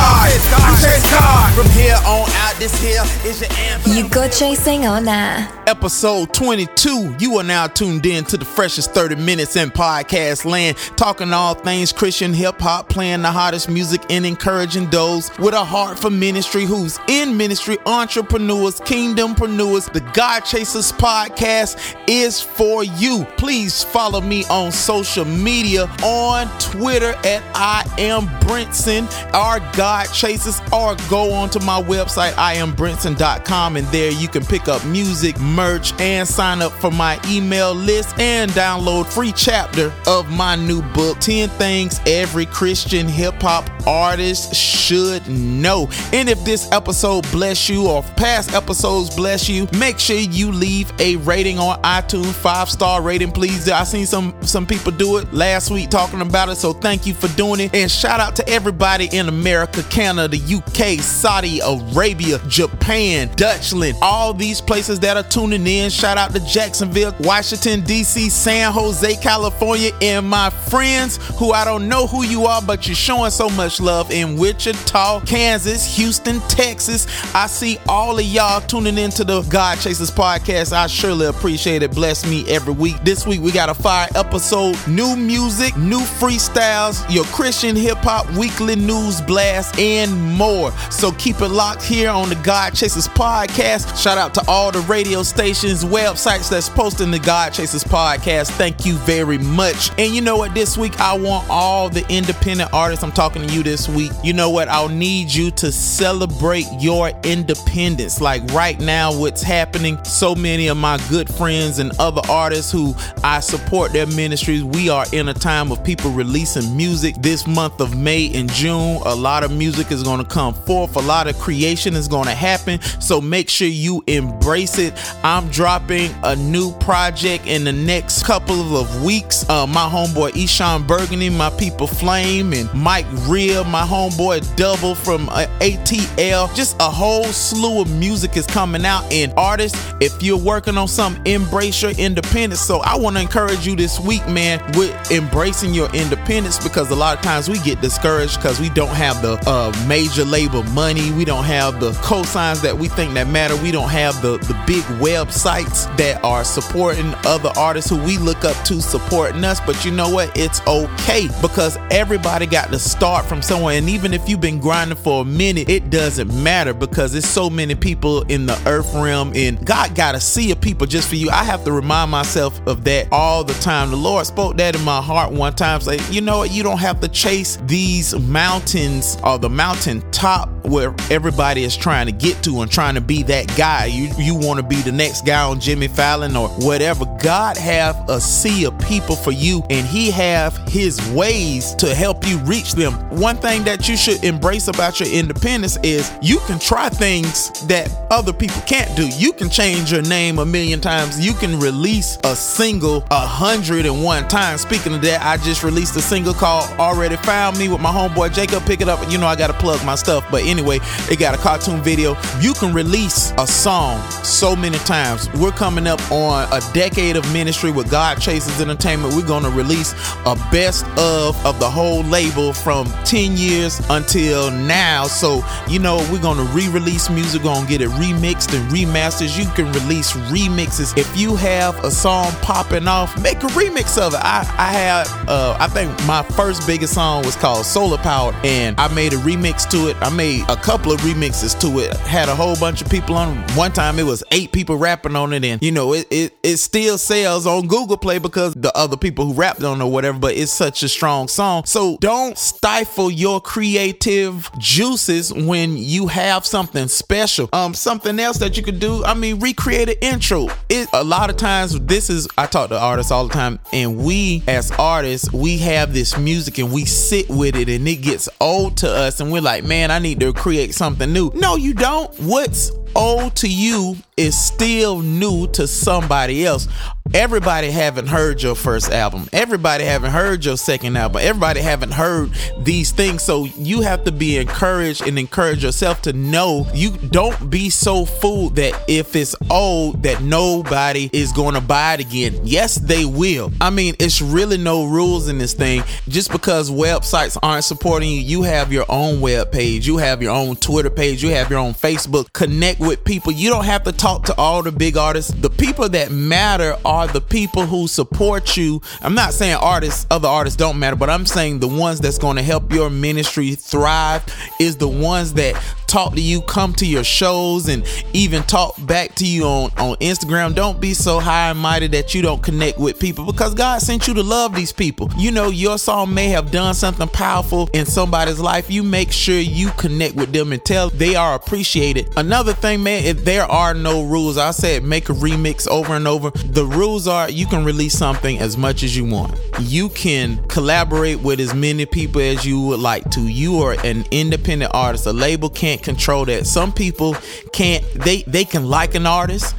I chase God. From here on out, this here is your anthem. You go chasing or nah? Episode 22. You are now tuned in to the freshest 30 minutes in podcast land, talking all things Christian hip hop, playing the hottest music and encouraging those with a heart for ministry who's in ministry, entrepreneurs, kingdompreneurs. The God Chasers podcast is for you. Please follow me on social media on Twitter at I am Brinson, our God Chasers, or go onto my website, iambrinson.com, and there you can pick up music, merch, and sign up for my email list and download free chapter of my new book, 10 Things Every Christian Hip Hop Artist Should Know. And if this episode bless you or past episodes bless you, make sure you leave a rating on iTunes, five star rating, please. I seen some some people do it last week talking about it, so thank you for doing it. And shout out to everybody in America, Canada, UK, Saudi Arabia, Japan, Dutchland, all these places that are tuning in. Shout out to Jacksonville, Washington, D.C., San Jose, California, and my friends who I don't know who you are, but you're showing so much love in Wichita, Kansas, Houston, Texas. I see all of y'all tuning into the God Chasers podcast. I surely appreciate it. Bless me every week. This week we got a fire episode, new music, new freestyles, your Christian hip hop weekly news blast, and more. So keep it locked here on the God Chasers podcast. Shout out to all the radio stations, websites that's posting the God Chasers podcast. Thank you very much. And you know what? This week I want all the independent artists. I'm talking to you this week. You know what? I'll need you to celebrate your independence. Like right now, what's happening, so many of my good friends and other artists who I support their ministries, we are in a time of people releasing music this month of May and June. A lot of music is going to come forth, a lot of creation is going to happen. So make sure you embrace it. I'm dropping a new project in the next couple of weeks. Uh, my homeboy Eshon Burgundy, my people Flame, and Mike Real, my homeboy Double from uh, ATL. Just a whole slew of music is coming out. And artists, if you're working on something, embrace your independence. So I want to encourage you this week, man, with embracing your independence because a lot of times we get discouraged because we don't have the uh, major label money. We don't have the cosigns that we think that matter. We don't have the, the big websites that are supporting other artists who we look up to supporting us. But you know what? It's okay because everybody got to start from somewhere. And even if you've been grinding for a minute, it doesn't matter because there's so many people in the earth realm and God got to see a people just for you. I have to remind myself of that all the time. The Lord spoke that in my heart one time. Say, you know what? You don't have to chase these mountains or the mountain top where everybody is trying to get to and trying to be that guy. You you want to be the next guy on Jimmy Fallon or whatever. God have a sea of people for you and he have his ways to help you reach them. One thing that you should embrace about your independence is you can try things that other people can't do. You can change your name a million times. You can release a single a hundred and one times. Speaking of that, I just released a single called Already Found Me with my homeboy Jacob. Pick it up. You know I gotta plug my stuff. But anyway, it got a cartoon video. You can release a song so many times. We're coming up on a decade of ministry with God Chases Entertainment. We're gonna release a best of of the whole label from 10 years until now. So you know we're gonna re-release music, gonna get it remixed and remastered. You can release remixes. If you have a song popping off, make a remix of it. I, I had uh, I think my first biggest song was called Solar Power, and I made a remix to it. I made a couple of remixes to it. had a whole bunch of people on. One time it was eight people rapping on it, and you know it it, it still sells on Google Play because the other people who rapped on it or whatever. But it's such a strong song. So don't stifle your creative juices when you have something special. Um, something else that you could do. I mean, recreate an intro. It a lot of times this is I talk to artists all the time, and we as artists we have this music and we sit with it, and it gets old to us, and we're like, man, I need to create something new. No, you don't. What's old to you is still new to somebody else. Everybody haven't heard your first album. Everybody haven't heard your second album. Everybody haven't heard these things. So you have to be encouraged and encourage yourself to know you don't be so fooled that if it's old that nobody is going to buy it again. Yes, they will. I mean, it's really no rules in this thing. Just because websites aren't supporting you, you have your own web page, you have your own Twitter page, you have your own Facebook. Connect with people. You don't have to talk to all the big artists. The people that matter are the people who support you. I'm not saying artists, other artists don't matter, but I'm saying the ones that's going to help your ministry thrive is the ones that talk to you, come to your shows, and even talk back to you on, on Instagram. Don't be so high and mighty that you don't connect with people because God sent you to love these people. You know, your song may have done something powerful in somebody's life. You make sure you connect with them and tell they are appreciated. Another thing, man, if there are no rules, I said make a remix over and over. The rules are you can release something as much as you want. You can collaborate with as many people as you would like to. You are an independent artist. A label can't control that. Some people can't they they can like an artist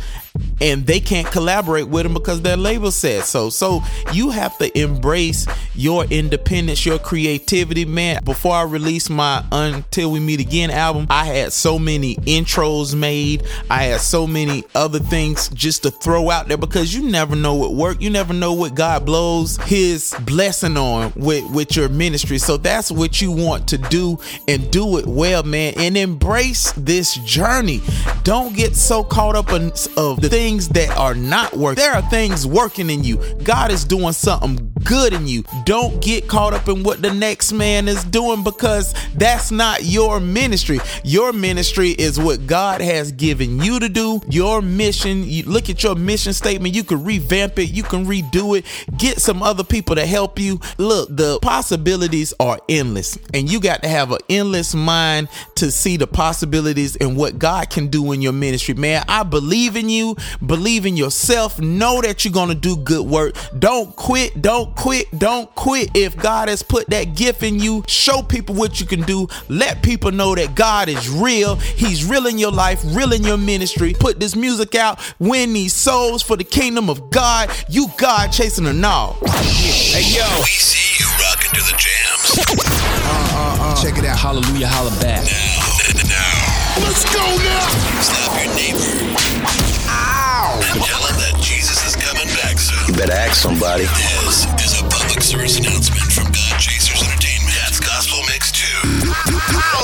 and they can't collaborate with them because their label says so. So you have to embrace your independence, your creativity, man. Before I released my Until We Meet Again album, I had so many intros made. I had so many other things just to throw out there because you never know what work. You never know what God blows his blessing on with, with your ministry. So that's what you want to do and do it well, man. And embrace this journey. Don't get so caught up in of the things that are not working. There are things working in you. God is doing something good in you. Don't get caught up in what the next man is doing because that's not your ministry. Your ministry is what God has given you to do. Your mission, you look at your mission statement, you can revamp it, you can redo it, get some other people to help you. Look, the possibilities are endless, and you got to have an endless mind to see the possibilities and what God can do in your ministry. Man, I believe in you, believe in yourself, know that you're going to do good work. Don't quit, don't quit, don't quit. If God has put that gift in you, show people what you can do. Let people know that God is real. He's real in your life, real in your ministry. Put this music out, win these souls for the kingdom of God. You God chasing a now. Hey yo, we see you rocking to the jams. Uh, uh, uh. Check it out. Hallelujah, holla back. Now, now, Let's go now. stop your neighbor. Better ask somebody. This is a public service announcement from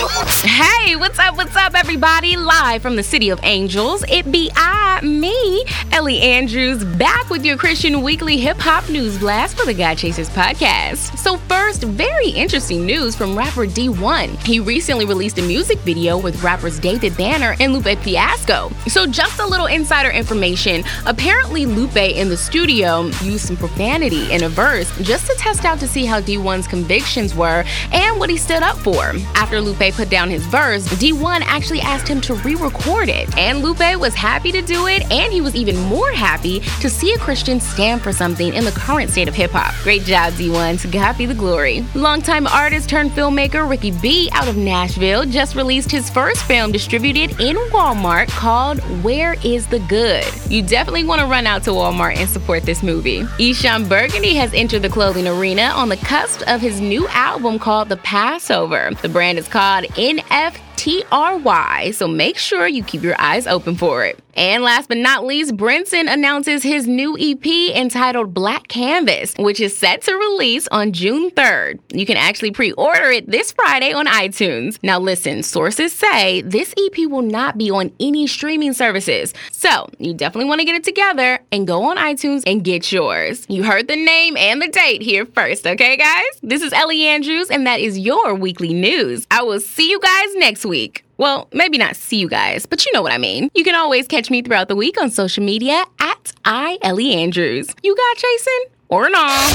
Hey, what's up? What's up, everybody? Live from the City of Angels, it be I, me, Ellie Andrews, back with your Christian Weekly Hip Hop News Blast for the God Chasers podcast. So, first, very interesting news from rapper Dee-1. He recently released a music video with rappers David Banner and Lupe Fiasco. So, just a little insider information. Apparently, Lupe in the studio used some profanity in a verse just to test out to see how Dee-1's convictions were and what he stood up for. After Lupe put down his verse, Dee-1 actually asked him to re record it. And Lupe was happy to do it, and he was even more happy to see a Christian stand for something in the current state of hip hop. Great job, Dee-1. To God be the glory. Longtime artist turned filmmaker Ricky B out of Nashville just released his first film distributed in Walmart called Where is the Good? You definitely want to run out to Walmart and support this movie. Eshon Burgundy has entered the clothing arena on the cusp of his new album called The Passover. The brand is called out NF NFTRY, so make sure you keep your eyes open for it. And last but not least, Brinson announces his new EP entitled Black Canvas, which is set to release on June 3rd. You can actually pre order it this Friday on iTunes. Now, listen, sources say this EP will not be on any streaming services. So, you definitely want to get it together and go on iTunes and get yours. You heard the name and the date here first, okay, guys? This is Ellie Andrews, and that is your weekly news. I will see you guys next week. Well, maybe not see you guys, but you know what I mean. You can always catch me throughout the week on social media at I Ellie Andrews. You got Jason or not?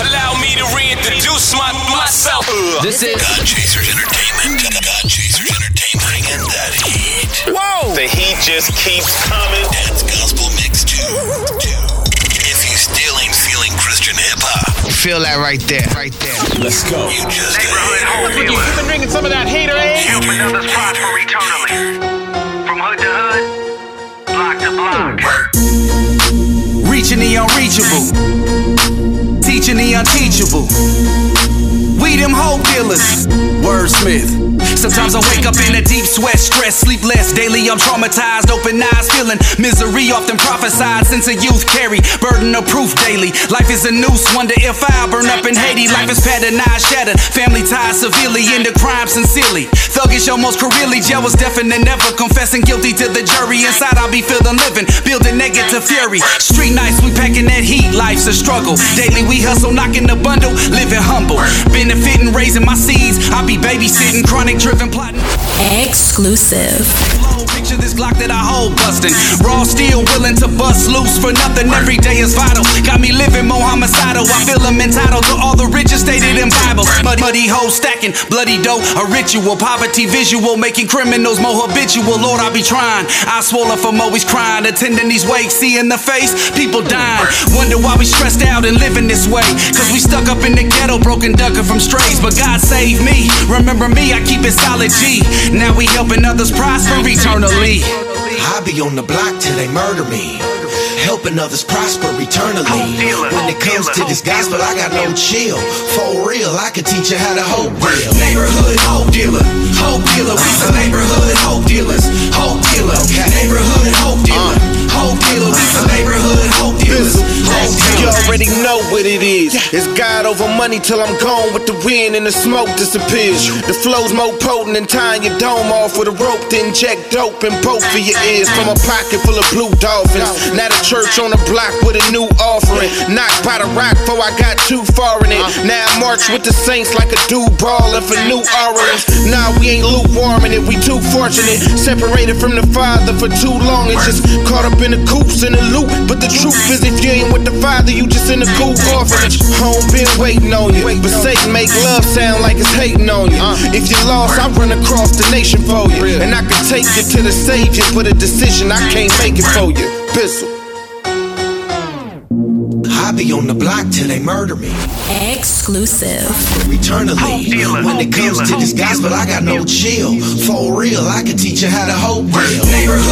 Allow me to reintroduce my, myself. This is God Chasers Entertainment. God Chasers Entertainment. Bringing that heat. Whoa! The heat just keeps coming. Dance Gospel Mix 2. Feel that right there, right there. Let's go. you just You've been drinking some of that hater, eh? Helping others prosper eternally. From hood to hood, block to block. Reaching the unreachable, teaching the unteachable. We them hope dealers, wordsmith. Sometimes I wake up in a deep sweat, stress, sleepless. Daily I'm traumatized, open eyes, feeling misery. Often prophesied since a youth carry burden of proof daily. Life is a noose, wonder if I'll burn up in Haiti. Life is patternized, shattered, family ties severely into crime sincerely. Thuggish, almost careerly, jail was deafening, never confessing guilty to the jury. Inside I'll be feeling living, building negative fury. Street nights, we. Life's a struggle. Daily we hustle, knocking the bundle, living humble. Benefiting, raising my seeds. I'll be babysitting, chronic driven, plotting. Exclusive. Picture this Glock that I hold bustin'. Raw steel, willing to bust loose for nothing. Every day is vital. Got me living more homicidal. I feel I'm entitled to all the riches stated in Bible. Muddy, muddy hoes stacking, bloody dough, a ritual. Poverty visual, making criminals more habitual. Lord, I be trying. I swallow from always crying. Attending these wakes, seeing the face, people dying. Wonder why we stressed out and living this way. Cause we stuck up in the ghetto, broken ducking from strays. But God saved me. Remember me, I keep it solid G. Now we helping others prosper eternally. I be on the block till they murder me. Helping others prosper eternally. When it comes to this gospel, I got no chill. For real, I can teach you how to hope real. Neighborhood hope dealer, hope dealer. We uh-huh. the neighborhood hope dealers, hope dealer. Neighborhood hope dealer, uh. hope dealer. We the neighborhood hope dealers, hope You already know what it is. It's God over money till I'm gone with the wind and the smoke disappears. The flow's more potent than tying your dome off with a rope, then check dope in both of your ears. From a pocket full of blue dolphins. Now the church on the block with a new offering. Knocked by the rock before I got too far in it. Uh-huh. Now I march with the saints like a dude brawling for New Orleans. Nah, we ain't lukewarm in it, we too fortunate. Separated from the Father for too long and just caught up in the coops in the loop. But the truth is, if you ain't with the Father, you just in a cool orphanage. Home been waiting on you, but Satan make love sound like it's hating on you. If you lost, I run across the nation for you, and I can take you to the Savior for the decision. I can't make it for you. Pistol. I be on the block till they murder me. Exclusive. eternally. When it comes to this gospel, I got no chill. For real, I can teach you how to hope real. Neighborhood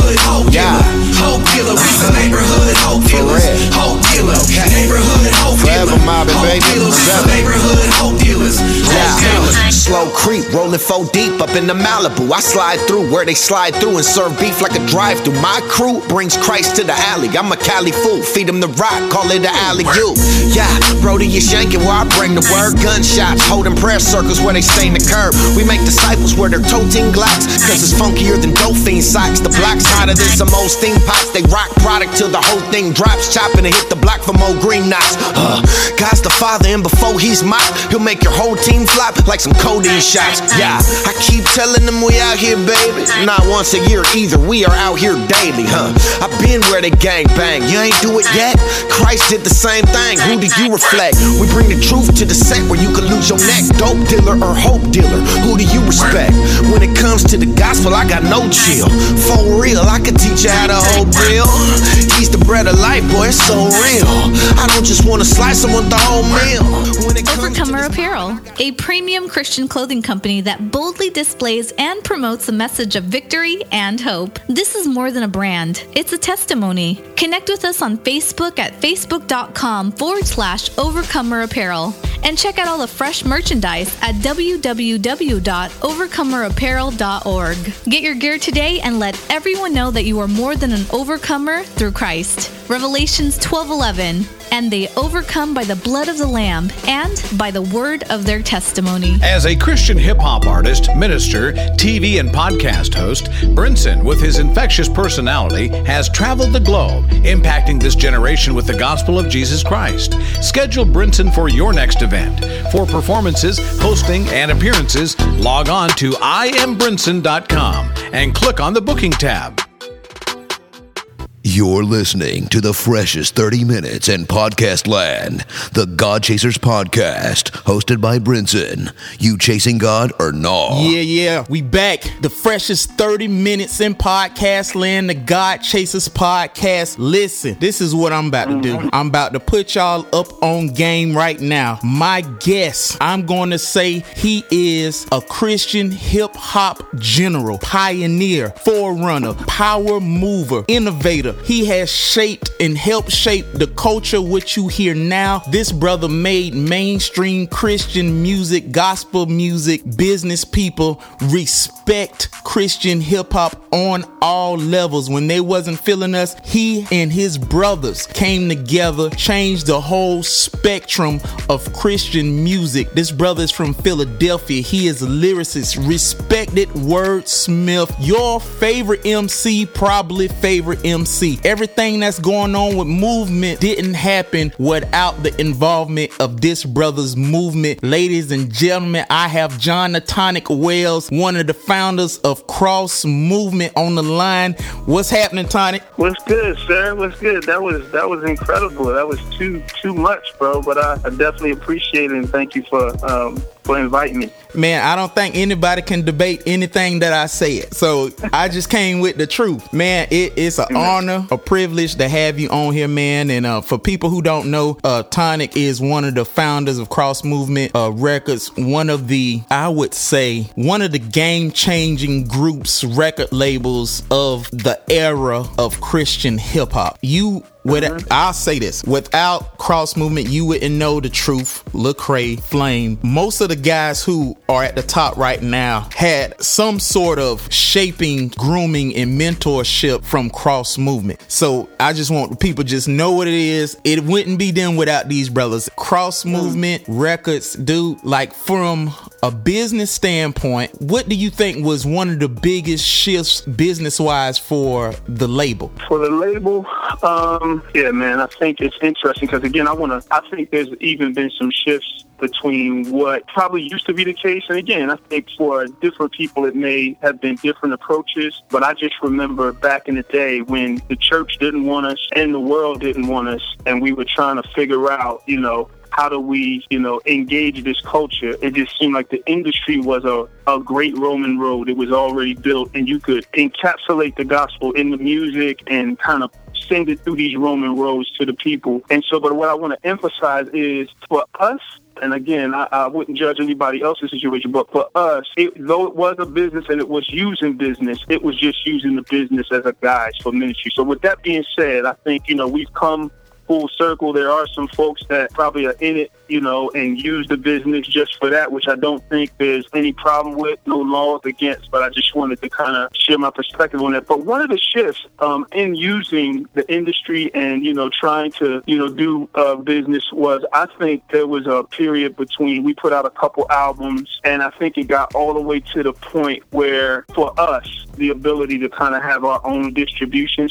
four up in the Malibu. I slide through where they slide through and serve beef like a drive through. My crew brings Christ to the alley. I'm a Cali fool, feed him the rock, call it the alley you. Yeah, Brody, you shanking where I bring the word. Gunshots, holding prayer circles where they stain the curb. We make disciples where they're toting glocks, cause it's funkier than dolphin socks. The side of this, some old steam pots. They rock product till the whole thing drops. Chopping and hit the block for more green knots. Uh, God's the father, and before he's mocked, he'll make your whole team flop like some codeine shots. Yeah, I keep telling them we out here, baby. Not once a year either, we are out here daily, huh? I've been where they gang bang. You ain't do it yet? Christ did the same thing. Who do you reflect? We bring the truth to the set where you can lose your neck. Dope dealer or hope dealer? Who do you respect? When it comes to the gospel, I got no chill. For real, I can teach you how to hope real. He's the bread of life, boy, it's so real. I don't just want to slice him with the whole meal. When it comes to Overcomer Apparel, a premium Christian clothing company that boldly displays and promotes a message of victory and hope. This is more than a brand, it's a testimony. Connect with us on Facebook at facebook.com forward slash Overcomer Apparel and check out all the fresh merchandise at www.overcomerapparel.org. Get your gear today and let everyone know that you are more than an overcomer through Christ. Revelations 12:11. And they overcome by the blood of the Lamb and by the word of their testimony. As a Christian hip hop artist, minister, TV, and podcast host, Brinson, with his infectious personality, has traveled the globe, impacting this generation with the gospel of Jesus Christ. Schedule Brinson for your next event. For performances, hosting, and appearances, log on to iambrinson.com and click on the booking tab. You're listening to the freshest 30 minutes in podcast land, the God Chasers podcast, hosted by Brinson. You chasing God or no? Yeah, yeah, we back. The freshest 30 minutes in podcast land, the God Chasers podcast. Listen, this is what I'm about to do. I'm about to put y'all up on game right now. My guess, I'm going to say he is a Christian hip hop general, pioneer, forerunner, power mover, innovator. He has shaped and helped shape the culture which you hear now. This brother made mainstream Christian music, gospel music, business people respect Christian hip hop on all levels. When they wasn't feeling us, he and his brothers came together, changed the whole spectrum of Christian music. This brother is from Philadelphia. He is a lyricist, respected wordsmith, your favorite MC, probably favorite MC. Everything that's going on with movement didn't happen without the involvement of this brother's movement. Ladies and gentlemen, I have John Natonic Wells, one of the founders of Cross Movement on the line. What's happening, Tonic? What's good, sir? What's good? That was that was incredible. That was too too much, bro. But I, I definitely appreciate it and thank you for um, for inviting me. Man, I don't think anybody can debate anything that I said. So I just came with the truth. Man, it, it's an honor, a privilege to have you on here, man. And uh, for people who don't know, uh, Tonic is one of the founders of Cross Movement uh, Records, one of the, I would say, one of the game changing groups, record labels of the era of Christian hip hop. You with mm-hmm. I'll say this: without cross movement, you wouldn't know the truth. Lecrae, Flame, most of the guys who are at the top right now had some sort of shaping, grooming, and mentorship from cross movement. So I just want people just know what it is. It wouldn't be them without these brothers. Cross mm-hmm. movement records, dude. Like from a business standpoint, what do you think was one of the biggest shifts business wise for the label? For the label, um, yeah, man, I think it's interesting because again, I want to. I think there's even been some shifts between what probably used to be the case. And again, I think for different people, it may have been different approaches. But I just remember back in the day when the church didn't want us and the world didn't want us, and we were trying to figure out, you know, how do we, you know, engage this culture? It just seemed like the industry was a, a great Roman road. It was already built, and you could encapsulate the gospel in the music and kind of send it through these Roman roads to the people. And so, but what I want to emphasize is for us, and again, I, I, wouldn't judge anybody else's situation, but for us, it, though it was a business and it was using business, it was just using the business as a guide for ministry. So with that being said, I think, you know, we've come full circle. There are some folks that probably are in it, you know, and use the business just for that, which I don't think there's any problem with, no laws against, but I just wanted to kind of share my perspective on that. But one of the shifts um, in using the industry and, you know, trying to, you know, do uh, business was I think there was a period between we put out a couple albums and I think it got all the way to the point where for us, the ability to kind of have our own distribution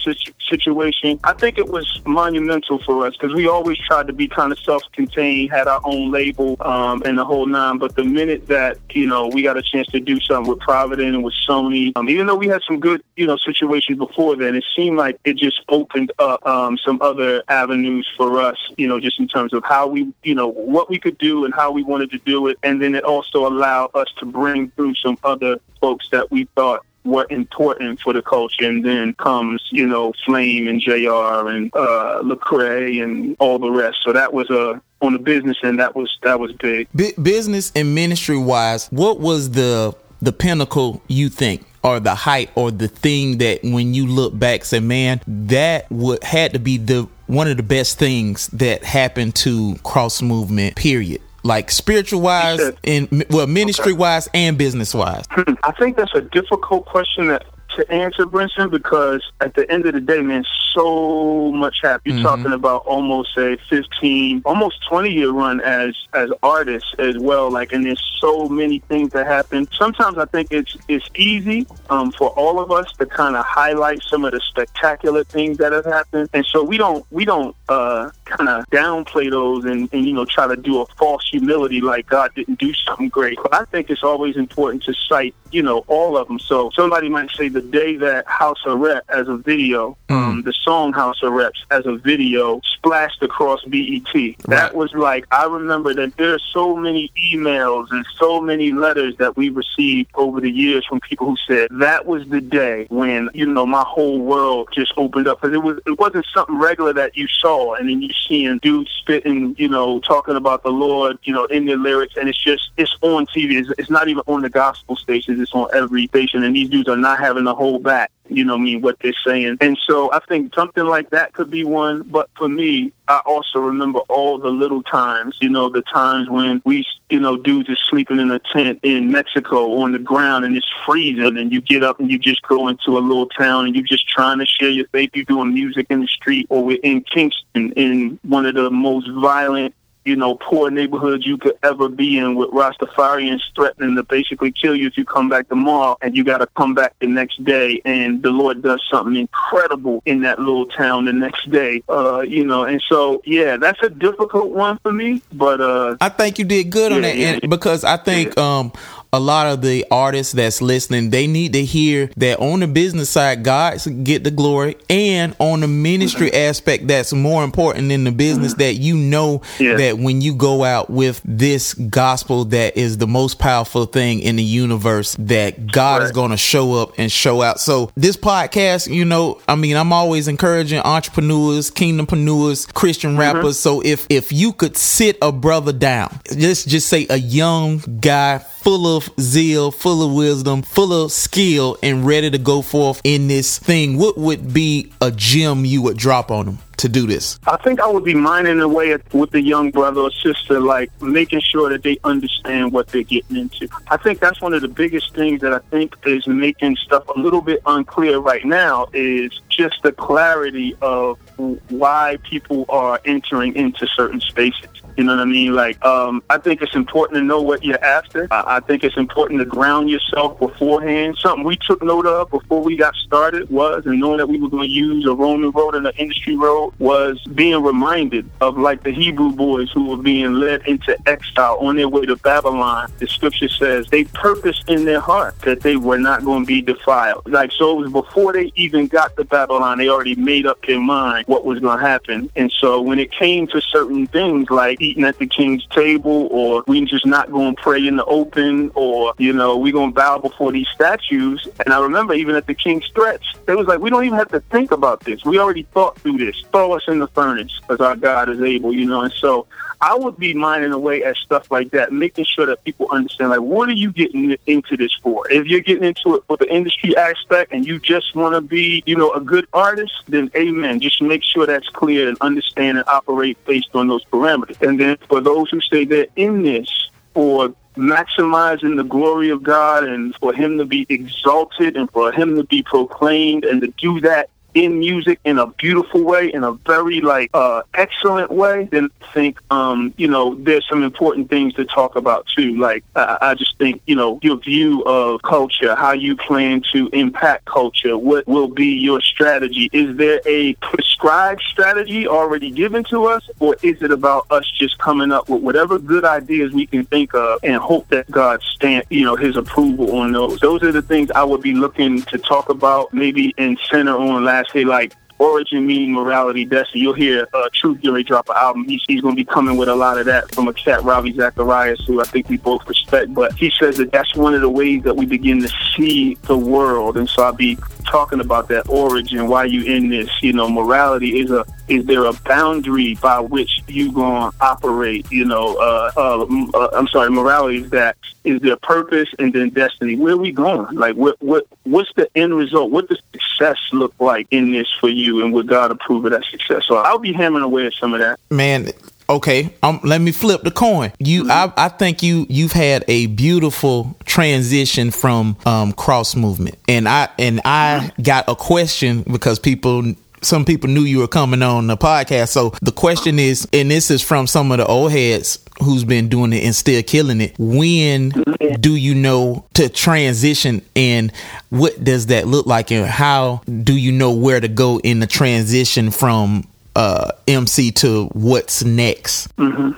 situation, I think it was monumental for us because we always tried to be kind of self-contained, had our own label um, and the whole nine. But the minute that you know we got a chance to do something with Provident and with Sony, um, even though we had some good you know situations before then, it seemed like it just opened up um, some other avenues for us. You know, just in terms of how we you know what we could do and how we wanted to do it, and then it also allowed us to bring through some other folks that we thought were important for the culture. And then comes, you know, Flame and JR and uh, Lecrae and all the rest. So that was a on the business end. That was that was big. B- business and ministry wise, what was the the pinnacle you think? Or the height, or the thing that when you look back, say, man, that would had to be the one of the best things that happened to cross movement. Period like spiritual wise and well ministry wise and business wise i think that's a difficult question that to answer, Brinson, because at the end of the day, man, so much happened. You're Mhm. talking about almost a 15, almost 20 year run as as artists as well. Like, and there's so many things that happen. Sometimes I think it's it's easy um, for all of us to kind of highlight some of the spectacular things that have happened, and so we don't we don't uh, kind of downplay those and, and you know try to do a false humility like God didn't do something great. But I think it's always important to cite you know all of them. So somebody might say the day that House of Rep as a video, um, the song House of Reps as a video splashed across BET. That was like I remember that there are so many emails and so many letters that we received over the years from people who said that was the day when you know my whole world just opened up because it was it wasn't something regular that you saw and then you seeing dudes spitting you know talking about the Lord you know in their lyrics and it's just it's on TV it's, it's not even on the gospel stations. It's on every station and these dudes are not having to hold back you know I mean, what they're saying. And so I think something like that could be one. But for me, I also remember all the little times, you know, the times when we, you know, dudes are sleeping in a tent in Mexico on the ground and it's freezing and you get up and you just go into a little town and you're just trying to share your faith. You're doing music in the street or we're in Kingston in one of the most violent you know, poor neighborhoods you could ever be in with Rastafarians threatening to basically kill you if you come back tomorrow and you got to come back the next day. And the Lord does something incredible in that little town the next day, uh, you know. And so, yeah, that's a difficult one for me, but uh, I think you did good on Yeah, that yeah, because I think um a lot of the artists that's listening, they need to hear that on the business side, God get the glory, and on the ministry Mm-hmm. aspect, that's more important than the business. That you know that when you go out with this gospel, that is the most powerful thing in the universe. That God is going to show up and show out. So this podcast, you know, I mean, I'm always encouraging entrepreneurs, kingdompreneurs, Christian Mm-hmm. rappers. So if if you could sit a brother down, let's just say a young guy full of zeal, full of wisdom, full of skill, and ready to go forth in this thing, what would be a gem you would drop on them to do this? I think I would be minding away way with the young brother or sister, like making sure that they understand what they're getting into. I think that's one of the biggest things that I think is making stuff a little bit unclear right now is just the clarity of why people are entering into certain spaces. You know what I mean? Like, um, I think it's important to know what you're after. I, I think it's important to ground yourself beforehand. Something we took note of before we got started was, and knowing that we were going to use a Roman road and an industry road, was being reminded of like the Hebrew boys who were being led into exile on their way to Babylon. The scripture says they purposed in their heart that they were not going to be defiled. Like, so it was before they even got to Babylon, they already made up their mind what was going to happen. And so when it came to certain things like eating at the king's table, or we just not going to pray in the open, or, you know, we going to bow before these statues. And I remember even at the king's threats, they was like, we don't even have to think about this. We already thought through this. Throw us in the furnace because our God is able, you know. And so I would be minding away at stuff like that, making sure that people understand, like, what are you getting into this for? If you're getting into it for the industry aspect and you just want to be, you know, a good artist, then amen. Just make sure that's clear and understand and operate based on those parameters. And then for those who say they're in this for maximizing the glory of God and for Him to be exalted and for Him to be proclaimed and to do that in music in a beautiful way, in a very like uh, excellent way, then I think um, you know there's some important things to talk about too. Like I, I just think you know your view of culture, how you plan to impact culture, what will be your strategy? Is there a prescribed strategy already given to us, or is it about us just coming up with whatever good ideas we can think of and hope that God stamp you know His approval on those? Those are the things I would be looking to talk about, maybe and center on last say like origin meaning morality destiny you'll hear uh truth Fury drop an album. He's, he's going to be coming with a lot of that from a cat Ravi Zacharias who I think we both respect but he says that that's one of the ways that we begin to see the world. And so I'll be talking about that origin why you in this you know morality is a is there a boundary by which you to operate you know uh, uh, uh I'm sorry morality is that is there purpose and then destiny? Where we going? Like what what what's the end result? What does success look like in this for you and would God approve of that success? So I'll be hammering away at some of that. Man, Okay, um, let me flip the coin. You, Mm-hmm. I, I think you, you've had a beautiful transition from um, cross movement, and I, and I got a question because people, some people knew you were coming on the podcast. So the question is, and this is from some of the old heads who's been doing it and still killing it. When do you know to transition, and what does that look like, and how do you know where to go in the transition from uh, MC to what's next? hmm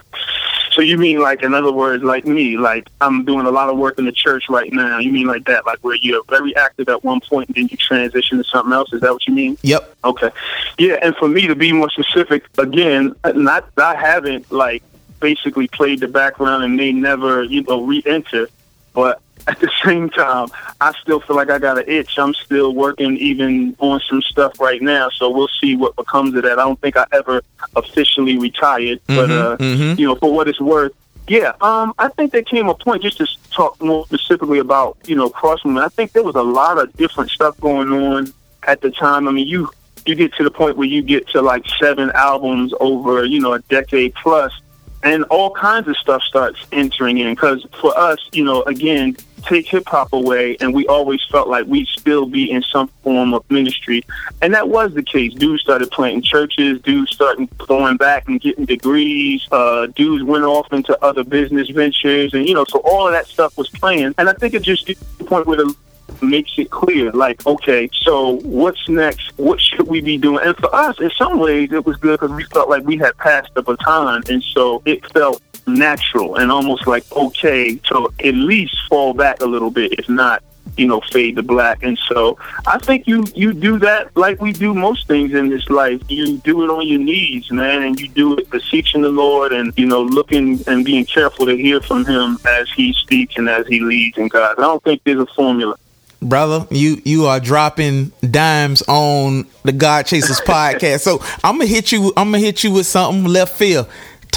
So you mean like, in other words, like me, like I'm doing a lot of work in the church right now. You mean like that, like where you're very active at one point and then you transition to something else? Is that what you mean? Yep. Okay. Yeah, and for me to be more specific, again, not I haven't like basically played the background and they never, you know, re-enter, but at the same time, I still feel like I got an itch. I'm still working even on some stuff right now, so we'll see what becomes of that. I don't think I ever officially retired, but Mhm, uh, mhm. you know, for what it's worth, yeah. Um, I think there came a point just to talk more specifically about you know crossmovement. I think there was a lot of different stuff going on at the time. I mean, you you get to the point where you get to like seven albums over you know a decade plus, and all kinds of stuff starts entering in. Because for us, you know, again, take hip hop away, and we always felt like we'd still be in some form of ministry, and that was the case. Dudes started planting churches. Dudes started going back and getting degrees. Uh, dudes went off into other business ventures, and you know, so all of that stuff was playing. And I think it just gets the point where the makes it clear like okay so what's next what should we be doing and for us in some ways it was good because we felt like we had passed the baton and so it felt natural and almost like okay to at least fall back a little bit if not you know fade to black and so i think you you do that like we do most things in this life you do it on your knees man and you do it beseeching the lord and you know looking and being careful to hear from him as he speaks and as he leads and guides i don't think there's a formula brother. You you are dropping dimes on the God Chasers podcast. So I'm gonna hit you. I'm gonna hit you with something left field.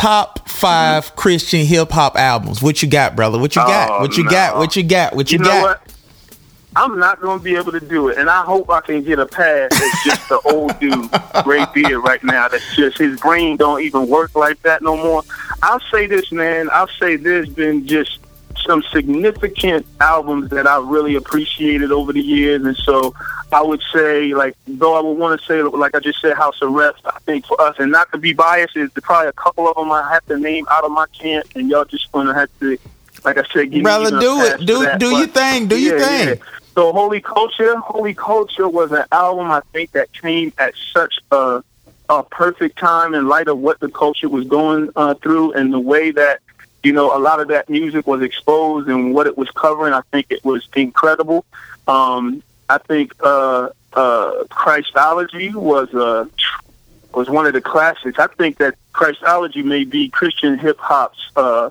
Top 5 Christian hip hop albums. What you got, brother? What you got? Oh, what you oh, no. got? What you got? What you, you know got? what? I'm not going to be able to do it, and I hope I can get a pass It's just the old dude, gray beard right now. That's just his brain don't even work like that no more. I'll say this, man. I'll say there's been just some significant albums that I really appreciated over the years, and so I would say, like, though I would want to say, like I just said, House arrest. I think for us, and not to be biased, is probably a couple of them I have to name out of my camp, and y'all just gonna have to, like I said, give Brother, me do it. Do- that. do your thing. Do your yeah, thing. yeah. So Holy Culture, Holy Culture was an album I think that came at such a a perfect time in light of what the culture was going uh, through and the way that you know a lot of that music was exposed and what it was covering. I think it was incredible. Um, I think uh, uh, Christology was uh, was one of the classics. I think that Christology may be Christian hip hop's uh,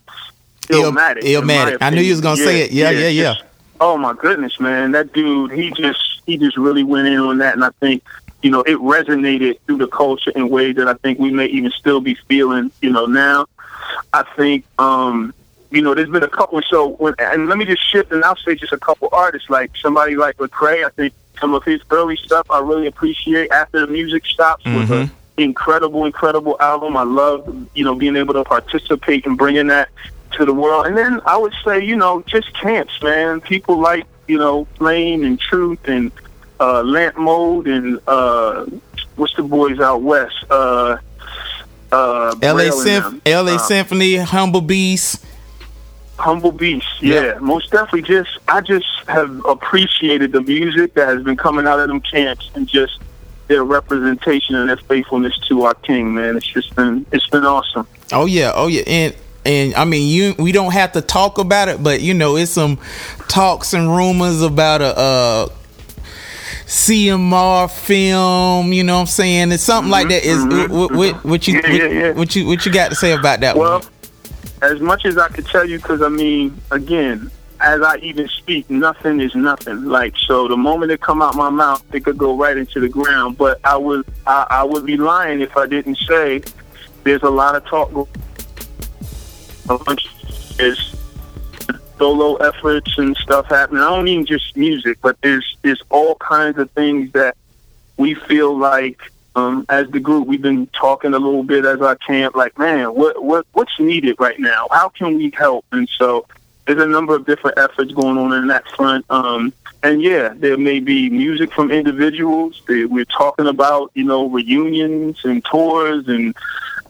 Il- Illmatic. Illmatic. I knew you was gonna say it. Yeah, yeah, yeah. just- oh my goodness, man, that dude, he just he just really went in on that, and I think you know it resonated through the culture in ways that I think we may even still be feeling, you know, now. I think, um, you know, there's been a couple. So, when, and let me just shift, and I'll say just a couple artists, like somebody like Lecrae. I think some of his early stuff I really appreciate. After the music stops was an incredible, incredible album. I love, you know, being able to participate and bringing that to the world. And then I would say, you know, just camps, man. People like, you know, Flame and Truth and uh, Lamp Mode and uh, what's the boys out west? Uh, uh, LA, Braille and Symph- them. LA Uh, Symphony, Humble Beast. Humble Beast, yeah, most definitely. Just I just have appreciated the music that has been coming out of them camps and just their representation and their faithfulness to our King. Man, it's just been it's been awesome. Oh yeah, oh yeah, and and I mean you we don't have to talk about it, but you know it's some talks and rumors about a uh CMR film. You know what I'm saying? It's something like that. Is what, what, what you Yeah, yeah, yeah. what, what you what you got to say about that Well, one? As much as I could tell you, because I mean, again, as I even speak, nothing is nothing. Like so, the moment it come out my mouth, it could go right into the ground. But I would I, I would be lying if I didn't say there's a lot of talk. A bunch is solo efforts and stuff happening. I don't mean just music, but there's there's all kinds of things that we feel like um, as the group, we've been talking a little bit as our camp, like, man, what what what's needed right now? How can we help? And so there's a number of different efforts going on in that front. Um, and yeah, there may be music from individuals. They, we're talking about, you know, reunions and tours and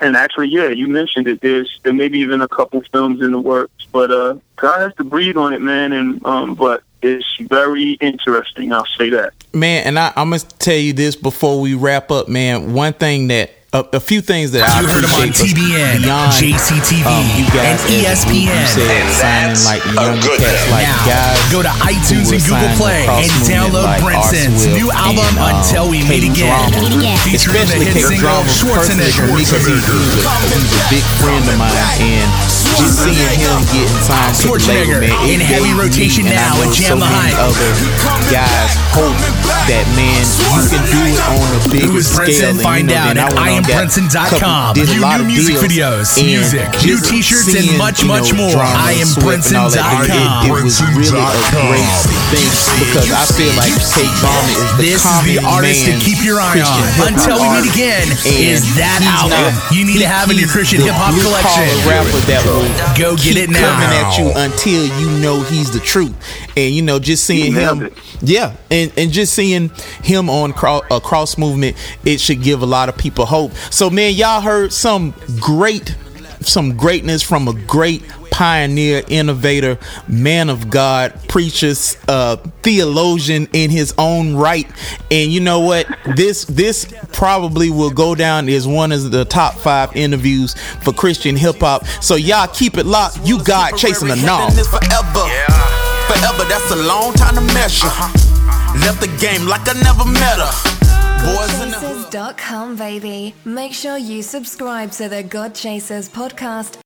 and actually, yeah, you mentioned it. There's there may be even a couple films in the works, but uh, God has to breathe on it, man. And um, but it's very interesting. I'll say that. Man, and I, I'm gonna tell you this before we wrap up, man. One thing that a, a few things that I You heard him on TBN, beyond JCTV, um, you guys and as a group, you ESPN. said And signing that's like a younger good cats like Now, guys go to iTunes and Google Play and download like Brinson's new album, and, um, Until We Meet Again. Featuring the hit single Drama Schwarzenegger. personally because he, he's, a, he's a big friend of mine and just seeing him getting signed to the label, man, in heavy rotation me, now so Jam many other guys hope that man you can do it on a bigger scale. And, you Find know, out at that did a lot new of music videos, music, new t-shirts, and much, you much more. drama, I am Swift and all It, was really a great thing because I feel like Kate Drama is the This is the artist to keep your eye on. Until we meet again is that album you need to have in your Christian hip hop collection. rapper that Go get keep it now. coming at you until you know he's the truth. And you know, just seeing him, it. yeah, and and just seeing him on cross, uh, cross movement, it should give a lot of people hope. So, man, y'all heard some great, some greatness from a great pioneer, innovator, man of God, preacher, uh, theologian in his own right. And you know what? This this probably will go down as one of the top five interviews for Christian hip hop. So y'all keep it locked. You God chasing a nom. This forever. Forever, that's a long time to measure. Left the game like I never met her. Boys in the GodChasers.com, baby. Make sure you subscribe to the God Chasers podcast